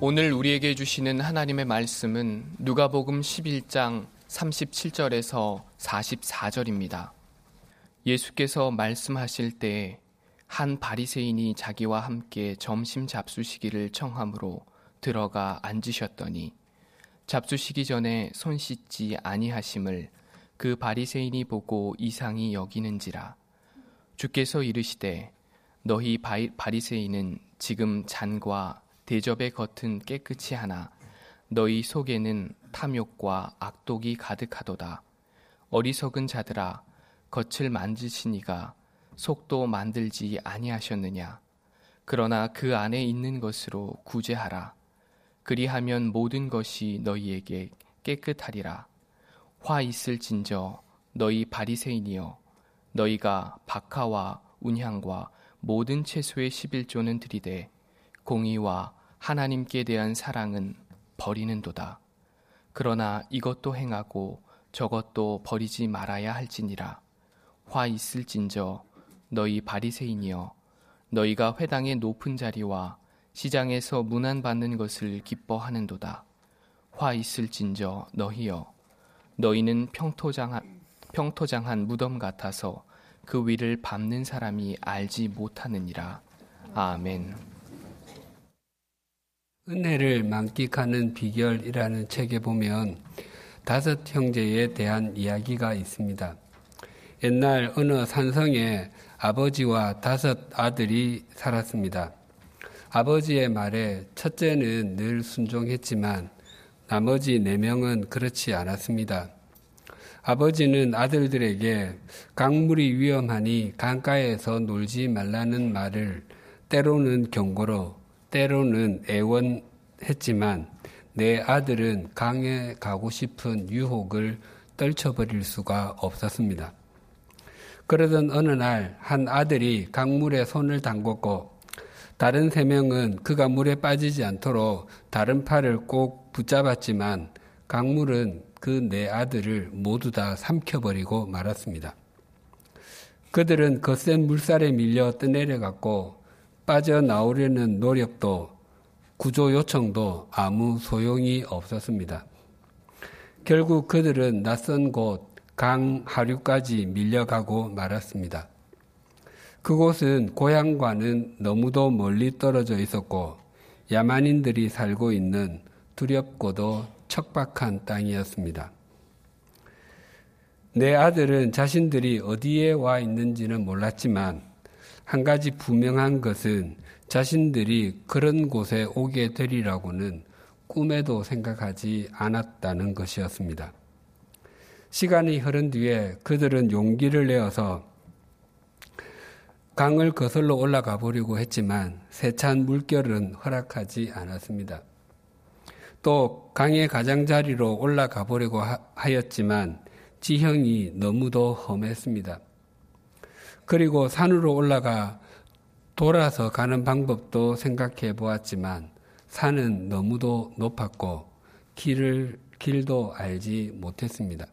오늘 우리에게 주시는 하나님의 말씀은 누가복음 11장 37절에서 44절입니다. 예수께서 말씀하실 때에 한 바리새인이 자기와 함께 점심 잡수시기를 청함으로 들어가 앉으셨더니 잡수시기 전에 손 씻지 아니하심을 그 바리새인이 보고 이상히 여기는지라 주께서 이르시되 너희 바리새인은 지금 잔과 대접의 겉은 깨끗이 하나 너희 속에는 탐욕과 악독이 가득하도다. 어리석은 자들아 겉을 만지시니가 속도 만들지 아니하셨느냐. 그러나 그 안에 있는 것으로 구제하라. 그리하면 모든 것이 너희에게 깨끗하리라. 화 있을진저 너희 바리새인이여 너희가 박하와 운향과 모든 채소의 11조는 들이되 공의와 하나님께 대한 사랑은 버리는도다. 그러나 이것도 행하고 저것도 버리지 말아야 할지니라. 화 있을진저 너희 바리새인이여 너희가 회당의 높은 자리와 시장에서 문안 받는 것을 기뻐하는도다. 화 있을진저 너희여 너희는 평토장한, 평토장한 무덤 같아서 그 위를 밟는 사람이 알지 못하느니라. 아멘. 은혜를 만끽하는 비결이라는 책에 보면 다섯 형제에 대한 이야기가 있습니다. 옛날 어느 산성에 아버지와 다섯 아들이 살았습니다. 아버지의 말에 첫째는 늘 순종했지만 나머지 네 명은 그렇지 않았습니다. 아버지는 아들들에게 강물이 위험하니 강가에서 놀지 말라는 말을 때로는 경고로 때로는 애원했지만 내 아들은 강에 가고 싶은 유혹을 떨쳐버릴 수가 없었습니다. 그러던 어느 날 한 아들이 강물에 손을 담궜고 다른 세 명은 그가 물에 빠지지 않도록 다른 팔을 꼭 붙잡았지만 강물은 그네 아들을 모두 다 삼켜버리고 말았습니다. 그들은 거센 물살에 밀려 떠내려갔고 빠져나오려는 노력도 구조 요청도 아무 소용이 없었습니다. 결국 그들은 낯선 곳 강 하류까지 밀려가고 말았습니다. 그곳은 고향과는 너무도 멀리 떨어져 있었고 야만인들이 살고 있는 두렵고도 척박한 땅이었습니다. 내 아들은 자신들이 어디에 와 있는지는 몰랐지만 한 가지 분명한 것은 자신들이 그런 곳에 오게 되리라고는 꿈에도 생각하지 않았다는 것이었습니다. 시간이 흐른 뒤에 그들은 용기를 내어서 강을 거슬러 올라가 보려고 했지만 세찬 물결은 허락하지 않았습니다. 또 강의 가장자리로 올라가 보려고 하였지만 지형이 너무도 험했습니다. 그리고 산으로 올라가 돌아서 가는 방법도 생각해 보았지만 산은 너무도 높았고 길을, 길도 알지 못했습니다.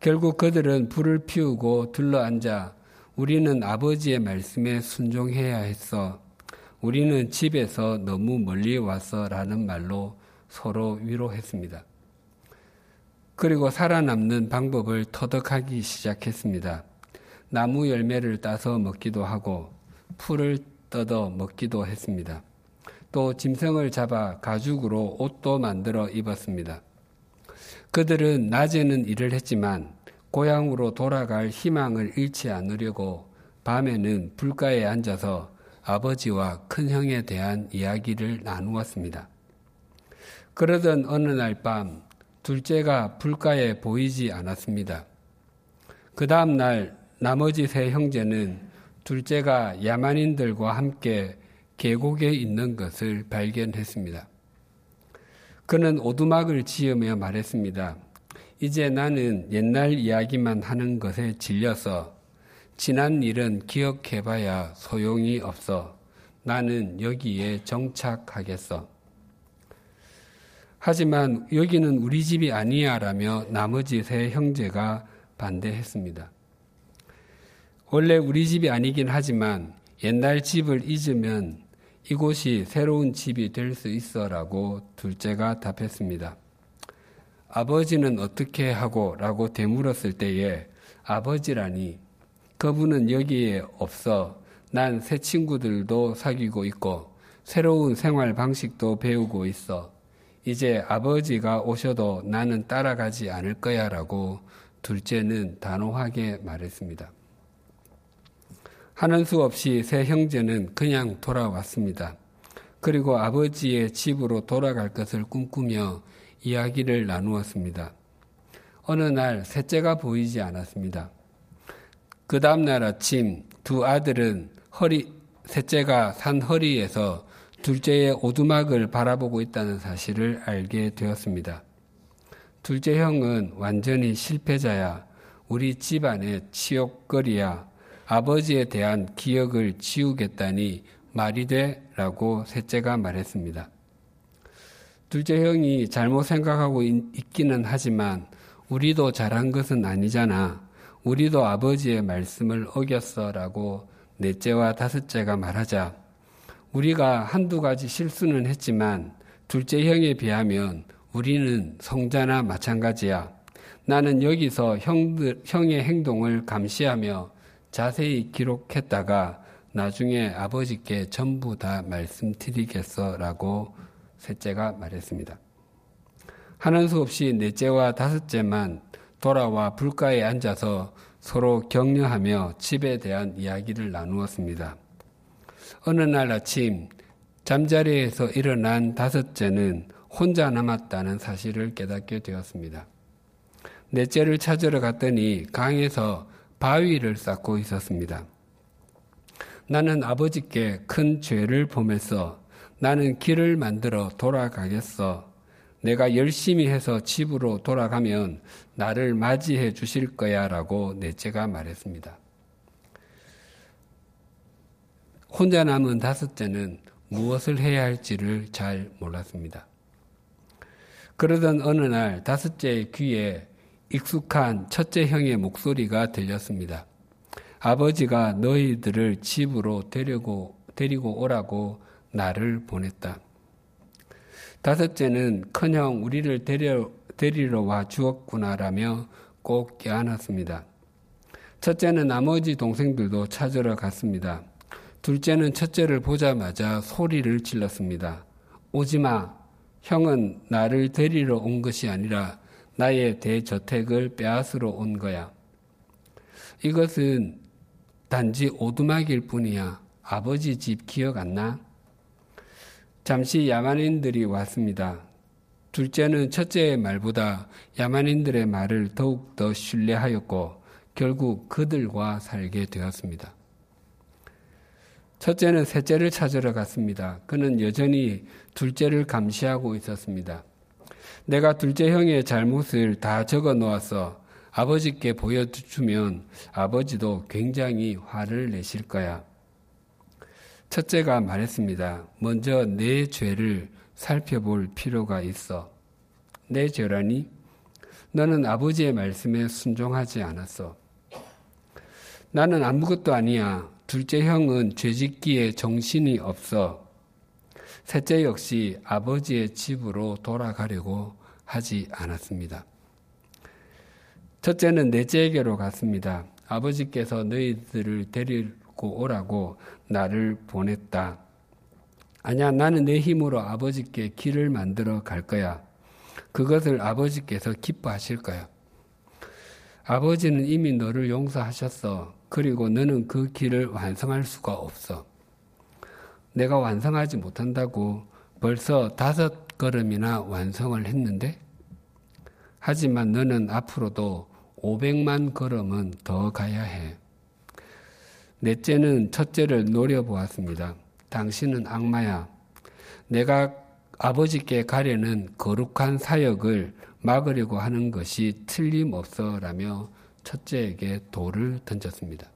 결국 그들은 불을 피우고 둘러앉아 우리는 아버지의 말씀에 순종해야 했어. 우리는 집에서 너무 멀리 왔어. 라는 말로 서로 위로했습니다. 그리고 살아남는 방법을 터득하기 시작했습니다. 나무 열매를 따서 먹기도 하고 풀을 뜯어 먹기도 했습니다. 또 짐승을 잡아 가죽으로 옷도 만들어 입었습니다. 그들은 낮에는 일을 했지만 고향으로 돌아갈 희망을 잃지 않으려고 밤에는 불가에 앉아서 아버지와 큰형에 대한 이야기를 나누었습니다. 그러던 어느 날 밤 둘째가 불가에 보이지 않았습니다. 그 다음 날 나머지 세 형제는 둘째가 야만인들과 함께 계곡에 있는 것을 발견했습니다. 그는 오두막을 지으며 말했습니다. 이제 나는 옛날 이야기만 하는 것에 질려서 지난 일은 기억해봐야 소용이 없어. 나는 여기에 정착하겠어. 하지만 여기는 우리 집이 아니야 라며 나머지 세 형제가 반대했습니다. 원래 우리 집이 아니긴 하지만 옛날 집을 잊으면 이곳이 새로운 집이 될 수 있어 라고 둘째가 답했습니다. 아버지는 어떻게 하고 라고 되물었을 때에 아버지라니 그분은 여기에 없어 난 새 친구들도 사귀고 있고 새로운 생활 방식도 배우고 있어 이제 아버지가 오셔도 나는 따라가지 않을 거야 라고 둘째는 단호하게 말했습니다. 하는 수 없이 새 형제는 그냥 돌아왔습니다. 그리고 아버지의 집으로 돌아갈 것을 꿈꾸며 이야기를 나누었습니다. 어느 날 셋째가 보이지 않았습니다. 그 다음날 아침 두 아들은 허리, 셋째가 산 허리에서 둘째의 오두막을 바라보고 있다는 사실을 알게 되었습니다. 둘째 형은 완전히 실패자야. 우리 집안의 치욕거리야. 아버지에 대한 기억을 지우겠다니 말이 돼? 라고 셋째가 말했습니다. 둘째 형이 잘못 생각하고 있기는 하지만 우리도 잘한 것은 아니잖아. 우리도 아버지의 말씀을 어겼어. 라고 넷째와 다섯째가 말하자 우리가 한두 가지 실수는 했지만 둘째 형에 비하면 우리는 성자나 마찬가지야. 나는 여기서 형들, 형의 행동을 감시하며 자세히 기록했다가 나중에 아버지께 전부 다 말씀드리겠어 라고 셋째가 말했습니다. 하는 수 없이 넷째와 다섯째만 돌아와 불가에 앉아서 서로 격려하며 집에 대한 이야기를 나누었습니다. 어느 날 아침 잠자리에서 일어난 다섯째는 혼자 남았다는 사실을 깨닫게 되었습니다. 넷째를 찾으러 갔더니 강에서 바위를 쌓고 있었습니다. 나는 아버지께 큰 죄를 범했어. 나는 길을 만들어 돌아가겠어. 내가 열심히 해서 집으로 돌아가면 나를 맞이해 주실 거야 라고 넷째가 말했습니다. 혼자 남은 다섯째는 무엇을 해야 할지를 잘 몰랐습니다. 그러던 어느 날 다섯째의 귀에 익숙한 첫째 형의 목소리가 들렸습니다. 아버지가 너희들을 집으로 데리고, 데리고 오라고 나를 보냈다. 다섯째는 큰형 우리를 데려, 데리러 와 주었구나라며 꼭 껴안았습니다. 첫째는 나머지 동생들도 찾으러 갔습니다. 둘째는 첫째를 보자마자 소리를 질렀습니다. 오지 마. 형은 나를 데리러 온 것이 아니라 나의 대저택을 빼앗으러 온 거야. 이것은 단지 오두막일 뿐이야. 아버지 집 기억 안 나? 잠시 야만인들이 왔습니다. 둘째는 첫째의 말보다 야만인들의 말을 더욱 더 신뢰하였고 결국 그들과 살게 되었습니다. 첫째는 셋째를 찾으러 갔습니다. 그는 여전히 둘째를 감시하고 있었습니다. 내가 둘째 형의 잘못을 다 적어 놓았어. 아버지께 보여주면 아버지도 굉장히 화를 내실 거야. 첫째가 말했습니다. 먼저 내 죄를 살펴볼 필요가 있어. 내 죄라니? 너는 아버지의 말씀에 순종하지 않았어. 나는 아무것도 아니야. 둘째 형은 죄짓기에 정신이 없어. 셋째 역시 아버지의 집으로 돌아가려고 하지 않았습니다. 첫째는 넷째에게로 갔습니다. 아버지께서 너희들을 데리고 오라고 나를 보냈다. 아니야, 나는 내 힘으로 아버지께 길을 만들어 갈 거야. 그것을 아버지께서 기뻐하실 거야. 아버지는 이미 너를 용서하셨어. 그리고 너는 그 길을 완성할 수가 없어. 내가 완성하지 못한다고 벌써 다섯 걸음이나 완성을 했는데? 하지만 너는 앞으로도 500만 걸음은 더 가야 해. 넷째는 첫째를 노려보았습니다. 당신은 악마야. 내가 아버지께 가려는 거룩한 사역을 막으려고 하는 것이 틀림없어라며 첫째에게 돌을 던졌습니다.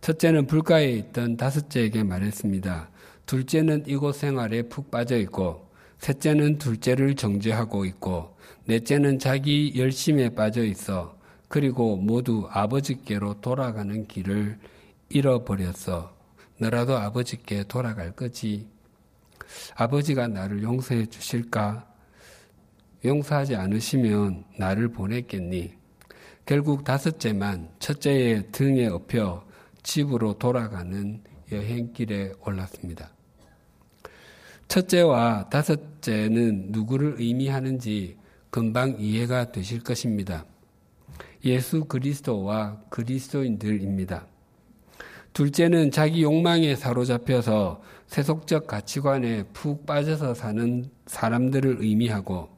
첫째는 불가에 있던 다섯째에게 말했습니다. 둘째는 이곳 생활에 푹 빠져 있고, 셋째는 둘째를 정죄하고 있고, 넷째는 자기 열심에 빠져 있어. 그리고 모두 아버지께로 돌아가는 길을 잃어버렸어. 너라도 아버지께 돌아갈 거지. 아버지가 나를 용서해 주실까? 용서하지 않으시면 나를 보냈겠니? 결국 다섯째만 첫째의 등에 업혀 집으로 돌아가는 여행길에 올랐습니다. 첫째와 다섯째는 누구를 의미하는지 금방 이해가 되실 것입니다. 예수 그리스도와 그리스도인들입니다. 둘째는 자기 욕망에 사로잡혀서 세속적 가치관에 푹 빠져서 사는 사람들을 의미하고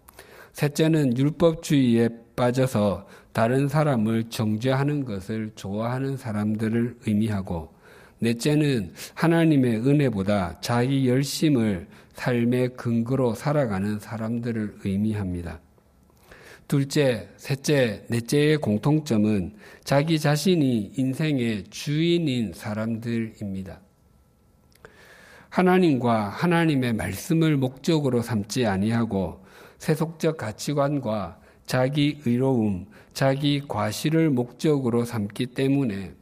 셋째는 율법주의에 빠져서 다른 사람을 정죄하는 것을 좋아하는 사람들을 의미하고 넷째는 하나님의 은혜보다 자기 열심을 삶의 근거로 살아가는 사람들을 의미합니다. 둘째, 셋째, 넷째의 공통점은 자기 자신이 인생의 주인인 사람들입니다. 하나님과 하나님의 말씀을 목적으로 삼지 아니하고 세속적 가치관과 자기 의로움, 자기 과실을 목적으로 삼기 때문에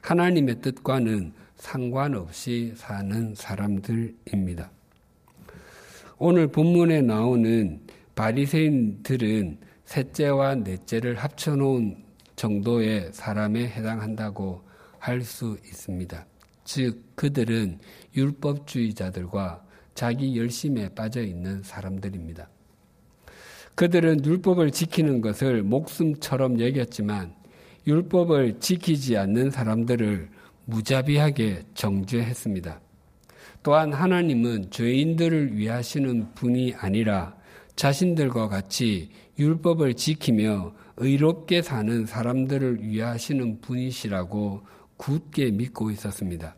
하나님의 뜻과는 상관없이 사는 사람들입니다. 오늘 본문에 나오는 바리새인들은 셋째와 넷째를 합쳐놓은 정도의 사람에 해당한다고 할 수 있습니다. 즉, 그들은 율법주의자들과 자기 열심에 빠져 있는 사람들입니다. 그들은 율법을 지키는 것을 목숨처럼 여겼지만 율법을 지키지 않는 사람들을 무자비하게 정죄했습니다. 또한 하나님은 죄인들을 위하시는 분이 아니라 자신들과 같이 율법을 지키며 의롭게 사는 사람들을 위하시는 분이시라고 굳게 믿고 있었습니다.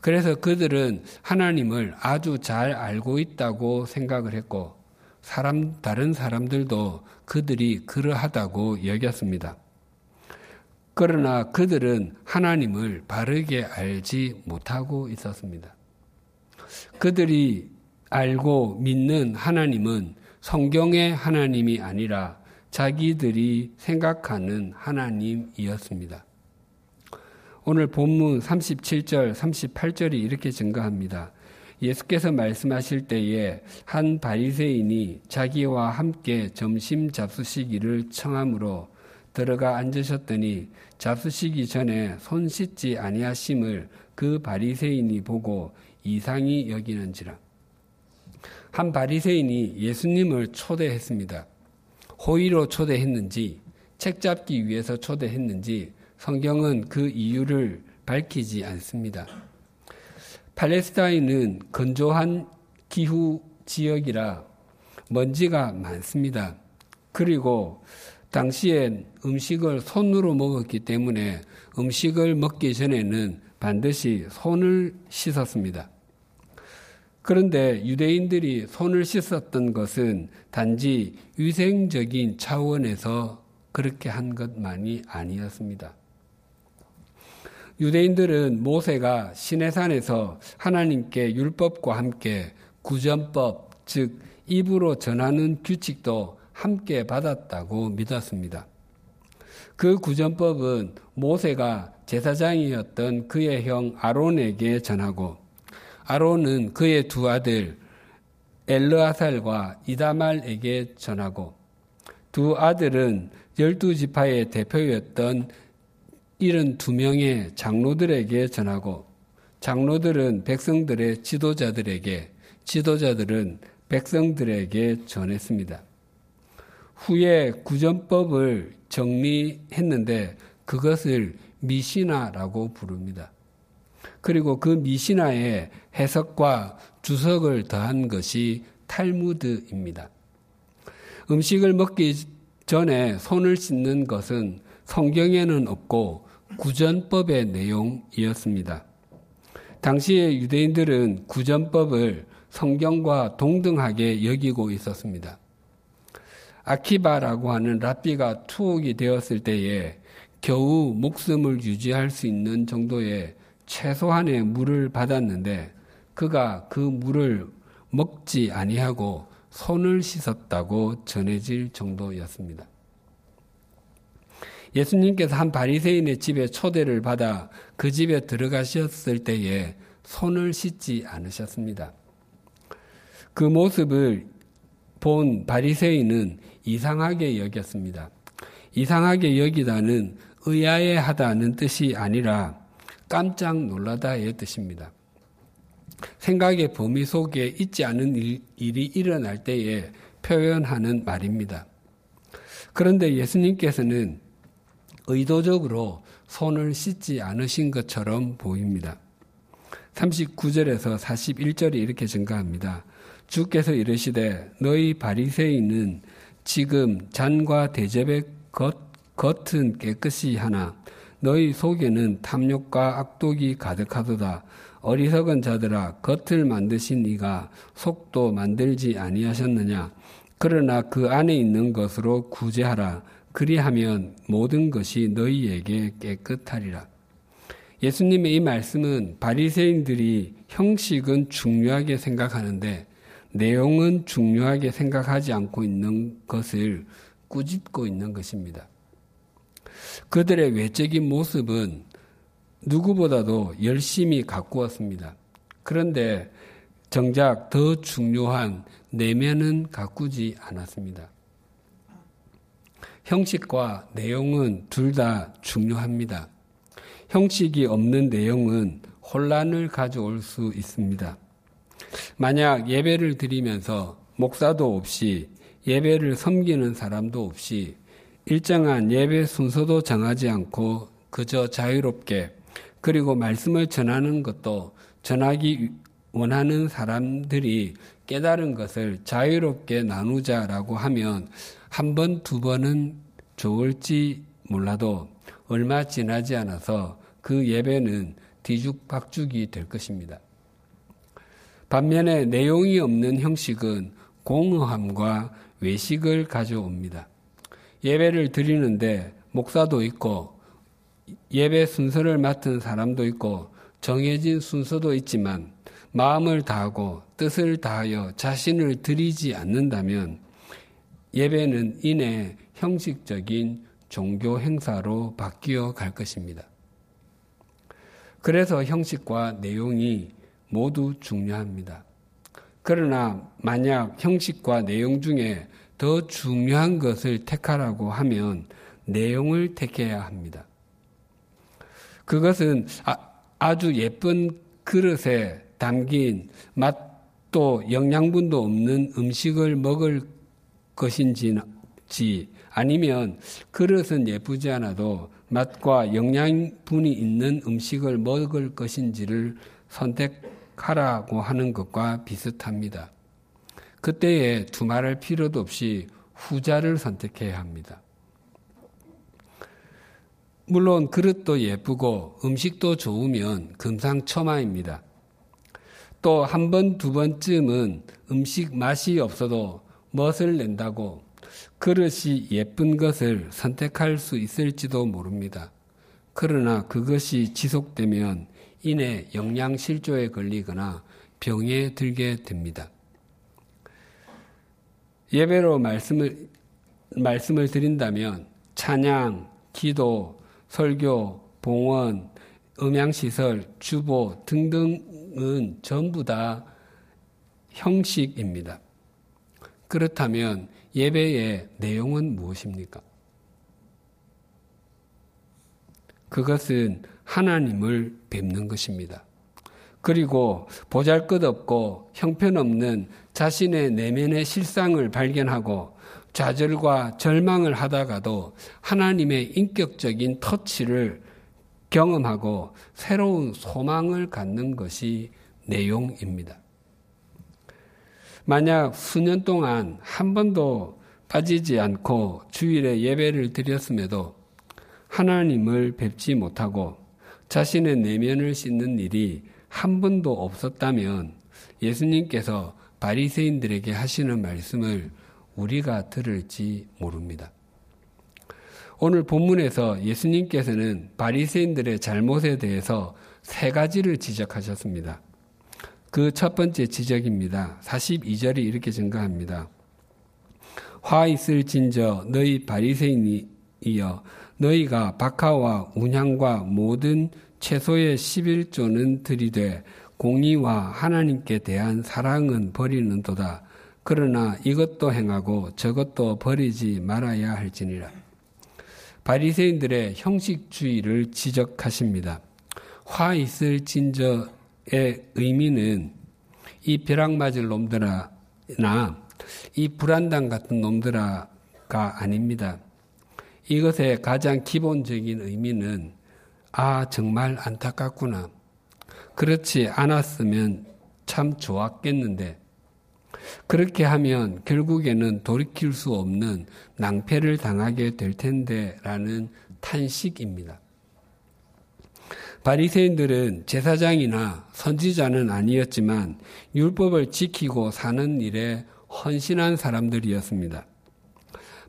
그래서 그들은 하나님을 아주 잘 알고 있다고 생각을 했고 사람 다른 사람들도 그들이 그러하다고 여겼습니다. 그러나 그들은 하나님을 바르게 알지 못하고 있었습니다. 그들이 알고 믿는 하나님은 성경의 하나님이 아니라 자기들이 생각하는 하나님이었습니다. 오늘 본문 37절, 38절이 이렇게 증가합니다. 예수께서 말씀하실 때에 한 바리새인이 자기와 함께 점심 잡수시기를 청함으로 들어가 앉으셨더니 잡수시기 전에 손 씻지 아니하심을 그 바리새인이 보고 이상히 여기는지라. 한 바리새인이 예수님을 초대했습니다. 호의로 초대했는지 책 잡기 위해서 초대했는지 성경은 그 이유를 밝히지 않습니다. 팔레스타인은 건조한 기후 지역이라 먼지가 많습니다. 그리고 당시엔 음식을 손으로 먹었기 때문에 음식을 먹기 전에는 반드시 손을 씻었습니다. 그런데 유대인들이 손을 씻었던 것은 단지 위생적인 차원에서 그렇게 한 것만이 아니었습니다. 유대인들은 모세가 시내산에서 하나님께 율법과 함께 구전법, 즉 입으로 전하는 규칙도 함께 받았다고 믿었습니다. 그 구전법은 모세가 제사장이었던 그의 형 아론에게 전하고 아론은 그의 두 아들 엘르아살과 이다말에게 전하고 두 아들은 열두 지파의 대표였던 72명의 장로들에게 전하고 장로들은 백성들의 지도자들에게 지도자들은 백성들에게 전했습니다. 후에 구전법을 정리했는데 그것을 미시나라고 부릅니다. 그리고 그 미시나의 해석과 주석을 더한 것이 탈무드입니다. 음식을 먹기 전에 손을 씻는 것은 성경에는 없고 구전법의 내용이었습니다. 당시의 유대인들은 구전법을 성경과 동등하게 여기고 있었습니다. 아키바라고 하는 랍비가 투옥이 되었을 때에 겨우 목숨을 유지할 수 있는 정도의 최소한의 물을 받았는데 그가 그 물을 먹지 아니하고 손을 씻었다고 전해질 정도였습니다. 예수님께서 한 바리새인의 집에 초대를 받아 그 집에 들어가셨을 때에 손을 씻지 않으셨습니다. 그 모습을 본 바리새인은 이상하게 여겼습니다. 이상하게 여기다는 의아해하다는 뜻이 아니라 깜짝 놀라다의 뜻입니다. 생각의 범위 속에 있지 않은 일, 일이 일어날 때에 표현하는 말입니다. 그런데 예수님께서는 의도적으로 손을 씻지 않으신 것처럼 보입니다. 39절에서 41절이 이렇게 증가합니다. 주께서 이르시되 너희 바리새인은 지금 잔과 대접의 겉, 겉은 깨끗이 하나. 너희 속에는 탐욕과 악독이 가득하도다. 어리석은 자들아 겉을 만드신 이가 속도 만들지 아니하셨느냐? 그러나 그 안에 있는 것으로 구제하라. 그리하면 모든 것이 너희에게 깨끗하리라. 예수님의 이 말씀은 바리새인들이 형식은 중요하게 생각하는데 내용은 중요하게 생각하지 않고 있는 것을 꾸짖고 있는 것입니다. 그들의 외적인 모습은 누구보다도 열심히 가꾸었습니다. 그런데 정작 더 중요한 내면은 가꾸지 않았습니다. 형식과 내용은 둘 다 중요합니다. 형식이 없는 내용은 혼란을 가져올 수 있습니다. 만약 예배를 드리면서 목사도 없이 예배를 섬기는 사람도 없이 일정한 예배 순서도 정하지 않고 그저 자유롭게 그리고 말씀을 전하는 것도 전하기 원하는 사람들이 깨달은 것을 자유롭게 나누자라고 하면 한 번, 두 번은 좋을지 몰라도 얼마 지나지 않아서 그 예배는 뒤죽박죽이 될 것입니다. 반면에 내용이 없는 형식은 공허함과 외식을 가져옵니다. 예배를 드리는데 목사도 있고 예배 순서를 맡은 사람도 있고 정해진 순서도 있지만 마음을 다하고 뜻을 다하여 자신을 드리지 않는다면 예배는 이내 형식적인 종교 행사로 바뀌어 갈 것입니다. 그래서 형식과 내용이 모두 중요합니다. 그러나 만약 형식과 내용 중에 더 중요한 것을 택하라고 하면 내용을 택해야 합니다. 그것은 아, 주 예쁜 그릇에 담긴 맛도 영양분도 없는 음식을 먹을 것인지 아니면 그릇은 예쁘지 않아도 맛과 영양분이 있는 음식을 먹을 것인지를 선택 하라고 하는 것과 비슷합니다. 그때에 두말할 필요도 없이 후자를 선택해야 합니다. 물론 그릇도 예쁘고 음식도 좋으면 금상첨화입니다. 또 한 번, 두 번쯤은 음식 맛이 없어도 멋을 낸다고 그릇이 예쁜 것을 선택할 수 있을지도 모릅니다. 그러나 그것이 지속되면 이내 영양실조에 걸리거나 병에 들게 됩니다. 예배로 말씀을, 말씀을 드린다면 찬양, 기도, 설교, 봉헌, 음향시설, 주보 등등은 전부 다 형식입니다. 그렇다면 예배의 내용은 무엇입니까? 그것은 하나님을 뵙는 것입니다. 그리고 보잘 것 없고 형편없는 자신의 내면의 실상을 발견하고 좌절과 절망을 하다가도 하나님의 인격적인 터치를 경험하고 새로운 소망을 갖는 것이 내용입니다. 만약 수년 동안 한 번도 빠지지 않고 주일에 예배를 드렸음에도 하나님을 뵙지 못하고 자신의 내면을 씻는 일이 한 번도 없었다면 예수님께서 바리새인들에게 하시는 말씀을 우리가 들을지 모릅니다. 오늘 본문에서 예수님께서는 바리새인들의 잘못에 대해서 세 가지를 지적하셨습니다. 그 첫 번째 지적입니다. 42절이 이렇게 증가합니다. 화 있을 진저 너희 바리새인이여 너희가 박하와 운향과 모든 채소의 11조는 들이되 공의와 하나님께 대한 사랑은 버리는도다. 그러나 이것도 행하고 저것도 버리지 말아야 할지니라. 바리새인들의 형식주의를 지적하십니다. 화 있을 진저의 의미는 이 벼락 맞을 놈들아나 이 불안당 같은 놈들아가 아닙니다. 이것의 가장 기본적인 의미는 아 정말 안타깝구나. 그렇지 않았으면 참 좋았겠는데 그렇게 하면 결국에는 돌이킬 수 없는 낭패를 당하게 될 텐데 라는 탄식입니다. 바리새인들은 제사장이나 선지자는 아니었지만 율법을 지키고 사는 일에 헌신한 사람들이었습니다.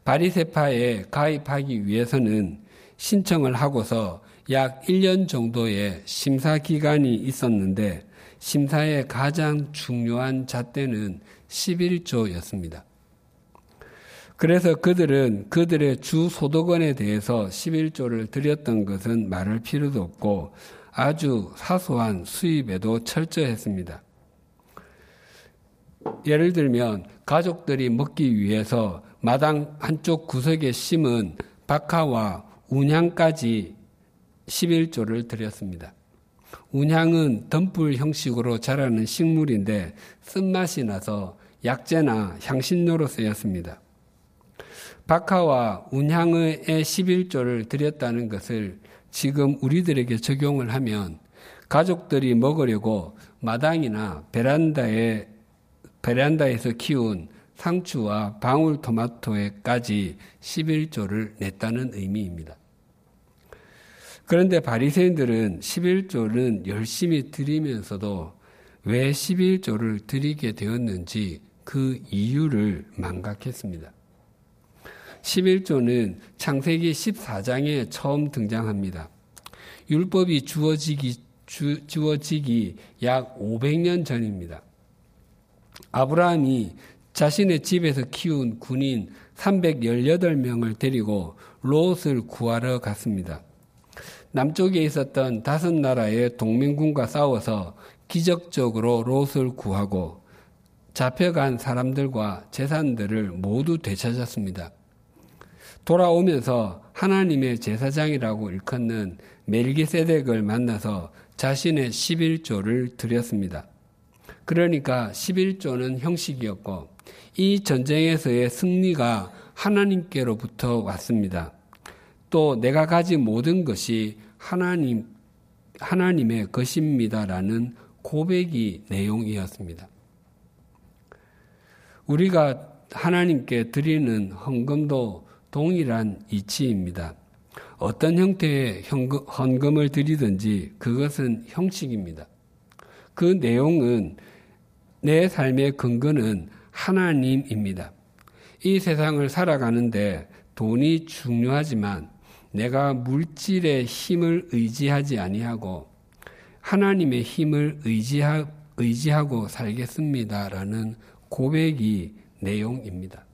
바리세파에 가입하기 위해서는 신청을 하고서 약 1년 정도의 심사 기간이 있었는데 심사의 가장 중요한 잣대는 11조였습니다. 그래서 그들은 그들의 주 소득원에 대해서 11조를 드렸던 것은 말할 필요도 없고 아주 사소한 수입에도 철저했습니다. 예를 들면 가족들이 먹기 위해서 마당 한쪽 구석에 심은 박하와 운향까지 11조를 드렸습니다. 운향은 덤불 형식으로 자라는 식물인데 쓴맛이 나서 약재나 향신료로 쓰였습니다. 박하와 운향의 11조를 드렸다는 것을 지금 우리들에게 적용을 하면 가족들이 먹으려고 마당이나 베란다에 베란다에서 키운 상추와 방울토마토에까지 11조를 냈다는 의미입니다. 그런데 바리새인들은 11조는 열심히 드리면서도 왜 11조를 드리게 되었는지 그 이유를 망각했습니다. 11조는 창세기 14장에 처음 등장합니다. 율법이 주어지기, 주, 주어지기 약 500년 전입니다. 아브라함이 자신의 집에서 키운 군인 318명을 데리고 롯을 구하러 갔습니다. 남쪽에 있었던 다섯 나라의 동맹군과 싸워서 기적적으로 롯을 구하고 잡혀간 사람들과 재산들을 모두 되찾았습니다. 돌아오면서 하나님의 제사장이라고 일컫는 멜기세덱을 만나서 자신의 11조를 드렸습니다. 그러니까 11조는 형식이었고 이 전쟁에서의 승리가 하나님께로부터 왔습니다. 또 내가 가진 모든 것이 하나님, 하나님의 것입니다라는 고백이 내용이었습니다. 우리가 하나님께 드리는 헌금도 동일한 이치입니다. 어떤 형태의 헌금을 드리든지 그것은 형식입니다. 그 내용은 내 삶의 근거는 하나님입니다. 이 세상을 살아가는데 돈이 중요하지만 내가 물질의 힘을 의지하지 아니하고 하나님의 힘을 의지하, 의지하고 살겠습니다라는 고백이 내용입니다.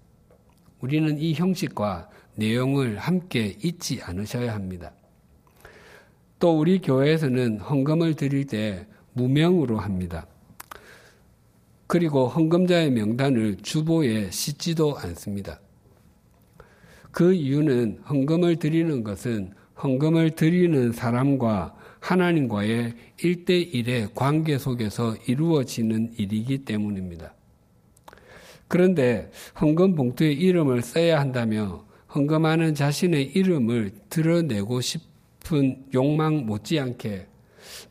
우리는 이 형식과 내용을 함께 잊지 않으셔야 합니다. 또 우리 교회에서는 헌금을 드릴 때 무명으로 합니다. 그리고 헌금자의 명단을 주보에 싣지도 않습니다. 그 이유는 헌금을 드리는 것은 헌금을 드리는 사람과 하나님과의 일대일의 관계 속에서 이루어지는 일이기 때문입니다. 그런데 헌금 봉투에 이름을 써야 한다며 헌금하는 자신의 이름을 드러내고 싶은 욕망 못지않게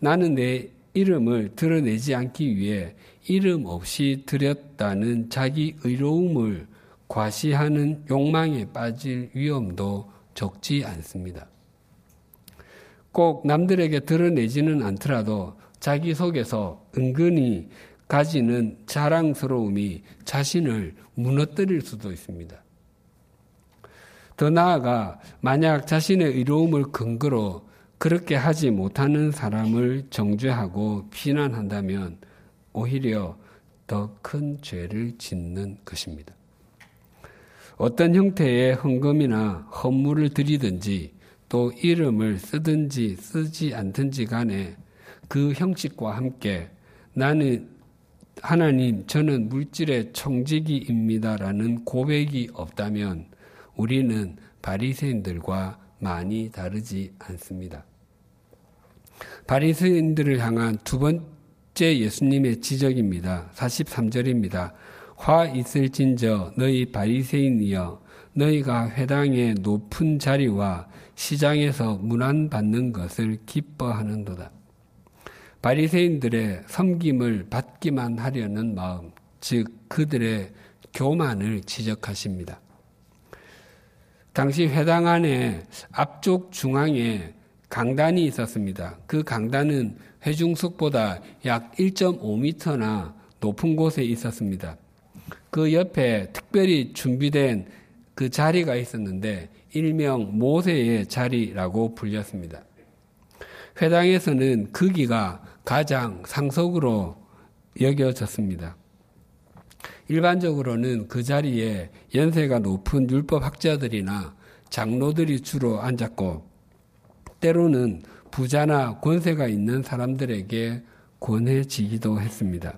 나는 내 이름을 드러내지 않기 위해 이름 없이 드렸다는 자기 의로움을 과시하는 욕망에 빠질 위험도 적지 않습니다. 꼭 남들에게 드러내지는 않더라도 자기 속에서 은근히 가지는 자랑스러움이 자신을 무너뜨릴 수도 있습니다. 더 나아가 만약 자신의 의로움을 근거로 그렇게 하지 못하는 사람을 정죄하고 비난한다면 오히려 더 큰 죄를 짓는 것입니다. 어떤 형태의 헌금이나 헌물을 드리든지 또 이름을 쓰든지 쓰지 않든지 간에 그 형식과 함께 나는 하나님 저는 물질의 청지기입니다라는 고백이 없다면 우리는 바리새인들과 많이 다르지 않습니다. 바리새인들을 향한 두 번 째 예수님의 지적입니다. 43절입니다. 화 있을진저 너희 바리새인이여 너희가 회당의 높은 자리와 시장에서 문안 받는 것을 기뻐하는도다. 바리새인들의 섬김을 받기만 하려는 마음, 즉 그들의 교만을 지적하십니다. 당시 회당 안에 앞쪽 중앙에 강단이 있었습니다. 그 강단은 회중석보다 약 1.5m나 높은 곳에 있었습니다. 그 옆에 특별히 준비된 그 자리가 있었는데 일명 모세의 자리라고 불렸습니다. 회당에서는 그기가 가장 상속으로 여겨졌습니다. 일반적으로는 그 자리에 연세가 높은 율법 학자들이나 장로들이 주로 앉았고 때로는 부자나 권세가 있는 사람들에게 권해지기도 했습니다.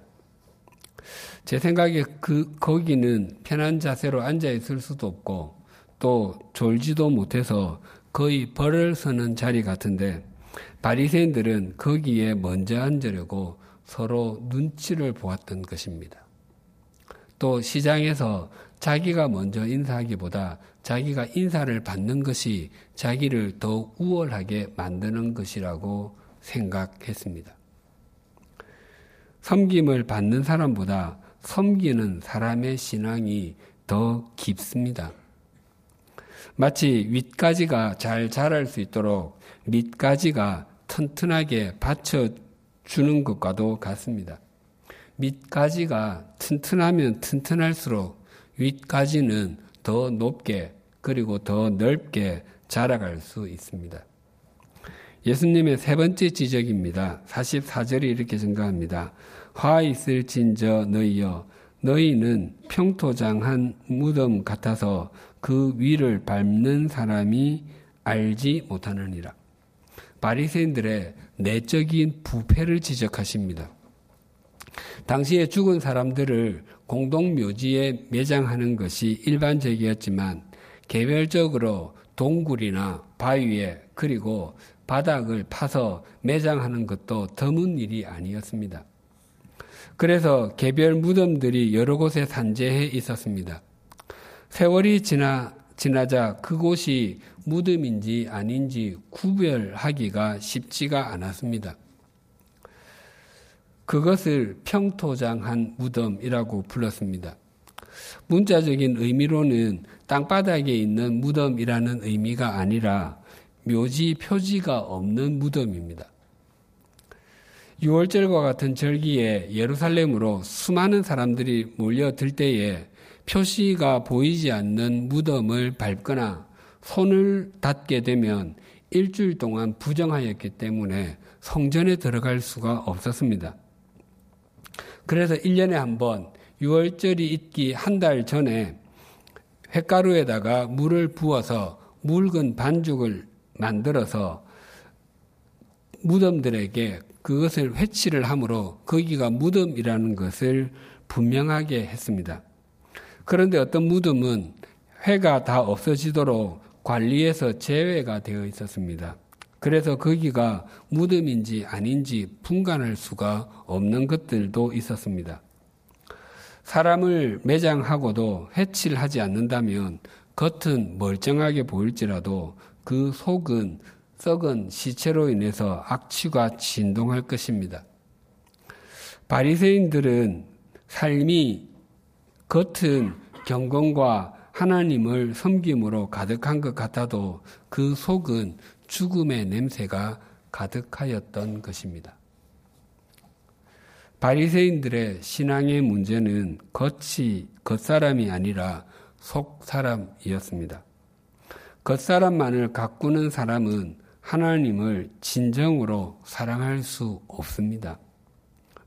제 생각에 그 거기는 편한 자세로 앉아 있을 수도 없고 또 졸지도 못해서 거의 벌을 서는 자리 같은데 바리새인들은 거기에 먼저 앉으려고 서로 눈치를 보았던 것입니다. 또 시장에서 자기가 먼저 인사하기보다 자기가 인사를 받는 것이 자기를 더 우월하게 만드는 것이라고 생각했습니다. 섬김을 받는 사람보다 섬기는 사람의 신앙이 더 깊습니다. 마치 윗가지가 잘 자랄 수 있도록 밑가지가 튼튼하게 받쳐주는 것과도 같습니다. 밑가지가 튼튼하면 튼튼할수록 윗가지는 더 높게 그리고 더 넓게 자라갈 수 있습니다. 예수님의 세 번째 지적입니다. 44절이 이렇게 증가합니다. 화 있을 진저 너희여 너희는 평토장한 무덤 같아서 그 위를 밟는 사람이 알지 못하느니라. 바리새인들의 내적인 부패를 지적하십니다. 당시에 죽은 사람들을 공동묘지에 매장하는 것이 일반적이었지만 개별적으로 동굴이나 바위에 그리고 바닥을 파서 매장하는 것도 드문 일이 아니었습니다. 그래서 개별 무덤들이 여러 곳에 산재해 있었습니다. 세월이 지나, 지나자 그곳이 무덤인지 아닌지 구별하기가 쉽지가 않았습니다. 그것을 평토장한 무덤이라고 불렀습니다. 문자적인 의미로는 땅바닥에 있는 무덤이라는 의미가 아니라 묘지 표지가 없는 무덤입니다. 6월절과 같은 절기에 예루살렘으로 수많은 사람들이 몰려들 때에 표시가 보이지 않는 무덤을 밟거나 손을 닿게 되면 일주일 동안 부정하였기 때문에 성전에 들어갈 수가 없었습니다. 그래서 1년에 한 번 6월절이 있기 한 달 전에 횟가루에다가 물을 부어서 묽은 반죽을 만들어서 무덤들에게 그것을 회치를 함으로 거기가 무덤이라는 것을 분명하게 했습니다. 그런데 어떤 무덤은 회가 다 없어지도록 관리에서 제외가 되어 있었습니다. 그래서 거기가 무덤인지 아닌지 분간할 수가 없는 것들도 있었습니다. 사람을 매장하고도 해치를 하지 않는다면 겉은 멀쩡하게 보일지라도 그 속은 썩은 시체로 인해서 악취가 진동할 것입니다. 바리새인들은 삶이 겉은 경건과 하나님을 섬김으로 가득한 것 같아도 그 속은 죽음의 냄새가 가득하였던 것입니다. 바리새인들의 신앙의 문제는 겉이 겉사람이 아니라 속사람이었습니다. 겉사람만을 가꾸는 사람은 하나님을 진정으로 사랑할 수 없습니다.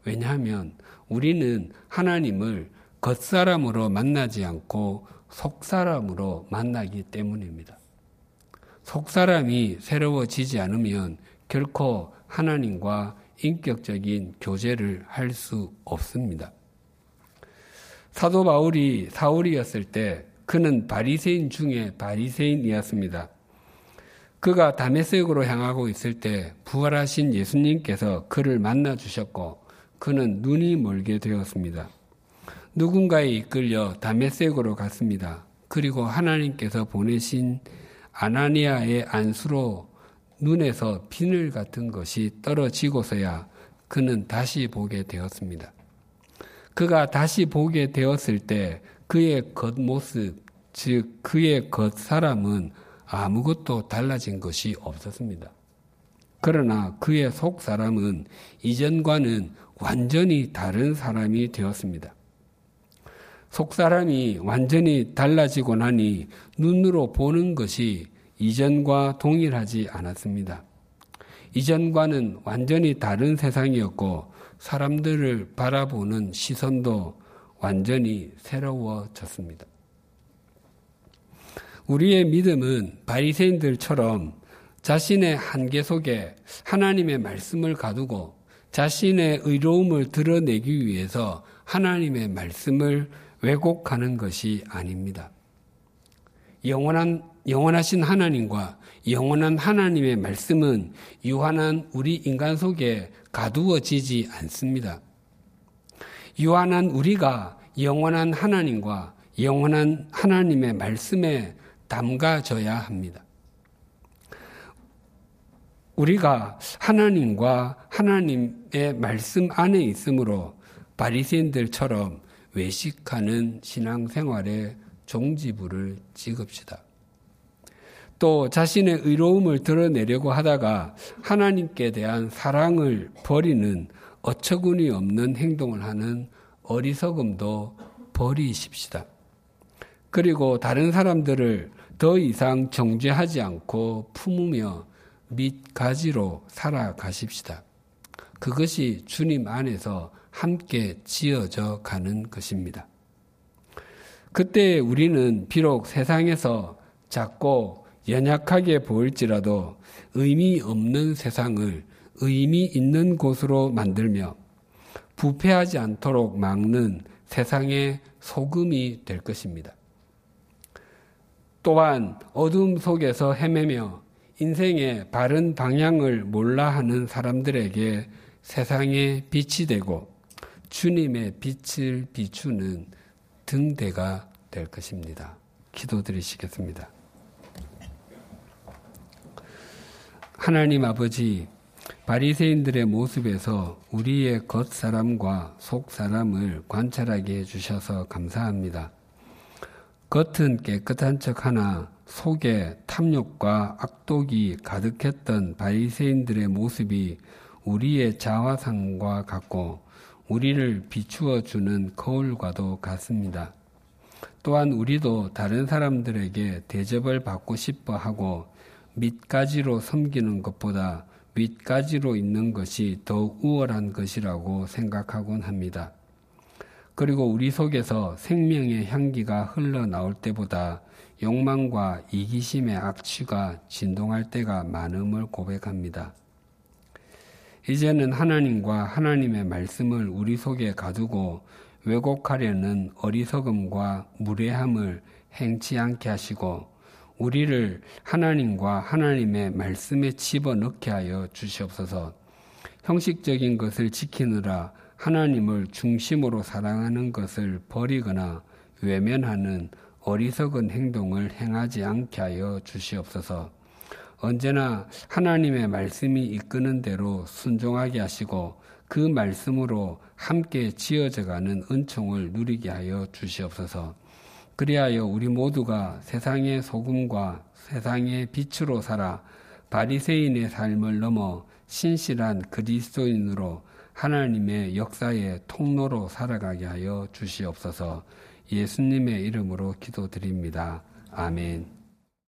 왜냐하면 우리는 하나님을 겉사람으로 만나지 않고 속사람으로 만나기 때문입니다. 속사람이 새로워지지 않으면 결코 하나님과 인격적인 교제를 할 수 없습니다. 사도 바울이 사울이었을 때 그는 바리새인 중에 바리새인이었습니다. 그가 다메섹으로 향하고 있을 때 부활하신 예수님께서 그를 만나 주셨고 그는 눈이 멀게 되었습니다. 누군가에 이끌려 다메섹으로 갔습니다. 그리고 하나님께서 보내신 아나니아의 안수로 눈에서 비늘 같은 것이 떨어지고서야 그는 다시 보게 되었습니다. 그가 다시 보게 되었을 때 그의 겉모습, 즉 그의 겉사람은 아무것도 달라진 것이 없었습니다. 그러나 그의 속사람은 이전과는 완전히 다른 사람이 되었습니다. 속사람이 완전히 달라지고 나니 눈으로 보는 것이 이전과 동일하지 않았습니다. 이전과는 완전히 다른 세상이었고 사람들을 바라보는 시선도 완전히 새로워졌습니다. 우리의 믿음은 바리새인들처럼 자신의 한계 속에 하나님의 말씀을 가두고 자신의 의로움을 드러내기 위해서 하나님의 말씀을 왜곡하는 것이 아닙니다. 영원한 영원하신 하나님과 영원한 하나님의 말씀은 유한한 우리 인간 속에 가두어지지 않습니다. 유한한 우리가 영원한 하나님과 영원한 하나님의 말씀에 담가져야 합니다. 우리가 하나님과 하나님의 말씀 안에 있으므로 바리새인들처럼 외식하는 신앙생활에 종지부를 찍읍시다. 또 자신의 의로움을 드러내려고 하다가 하나님께 대한 사랑을 버리는 어처구니 없는 행동을 하는 어리석음도 버리십시다. 그리고 다른 사람들을 더 이상 정죄하지 않고 품으며 밑가지로 살아가십시다. 그것이 주님 안에서 함께 지어져 가는 것입니다. 그때 우리는 비록 세상에서 작고 연약하게 보일지라도 의미 없는 세상을 의미 있는 곳으로 만들며 부패하지 않도록 막는 세상의 소금이 될 것입니다. 또한 어둠 속에서 헤매며 인생의 바른 방향을 몰라 하는 사람들에게 세상의 빛이 되고 주님의 빛을 비추는 등대가 될 것입니다. 기도드리시겠습니다. 하나님 아버지 바리새인들의 모습에서 우리의 겉 사람과 속 사람을 관찰하게 해 주셔서 감사합니다. 겉은 깨끗한 척 하나 속에 탐욕과 악독이 가득했던 바리새인들의 모습이 우리의 자화상과 같고 우리를 비추어 주는 거울과도 같습니다. 또한 우리도 다른 사람들에게 대접을 받고 싶어 하고 밑가지로 섬기는 것보다 윗가지로 있는 것이 더 우월한 것이라고 생각하곤 합니다. 그리고 우리 속에서 생명의 향기가 흘러나올 때보다 욕망과 이기심의 악취가 진동할 때가 많음을 고백합니다. 이제는 하나님과 하나님의 말씀을 우리 속에 가두고 왜곡하려는 어리석음과 무례함을 행치 않게 하시고 우리를 하나님과 하나님의 말씀에 집어넣게 하여 주시옵소서. 형식적인 것을 지키느라 하나님을 중심으로 사랑하는 것을 버리거나 외면하는 어리석은 행동을 행하지 않게 하여 주시옵소서. 언제나 하나님의 말씀이 이끄는 대로 순종하게 하시고 그 말씀으로 함께 지어져가는 은총을 누리게 하여 주시옵소서. 그리하여 우리 모두가 세상의 소금과 세상의 빛으로 살아 바리새인의 삶을 넘어 신실한 그리스도인으로 하나님의 역사의 통로로 살아가게 하여 주시옵소서. 예수님의 이름으로 기도드립니다. 아멘.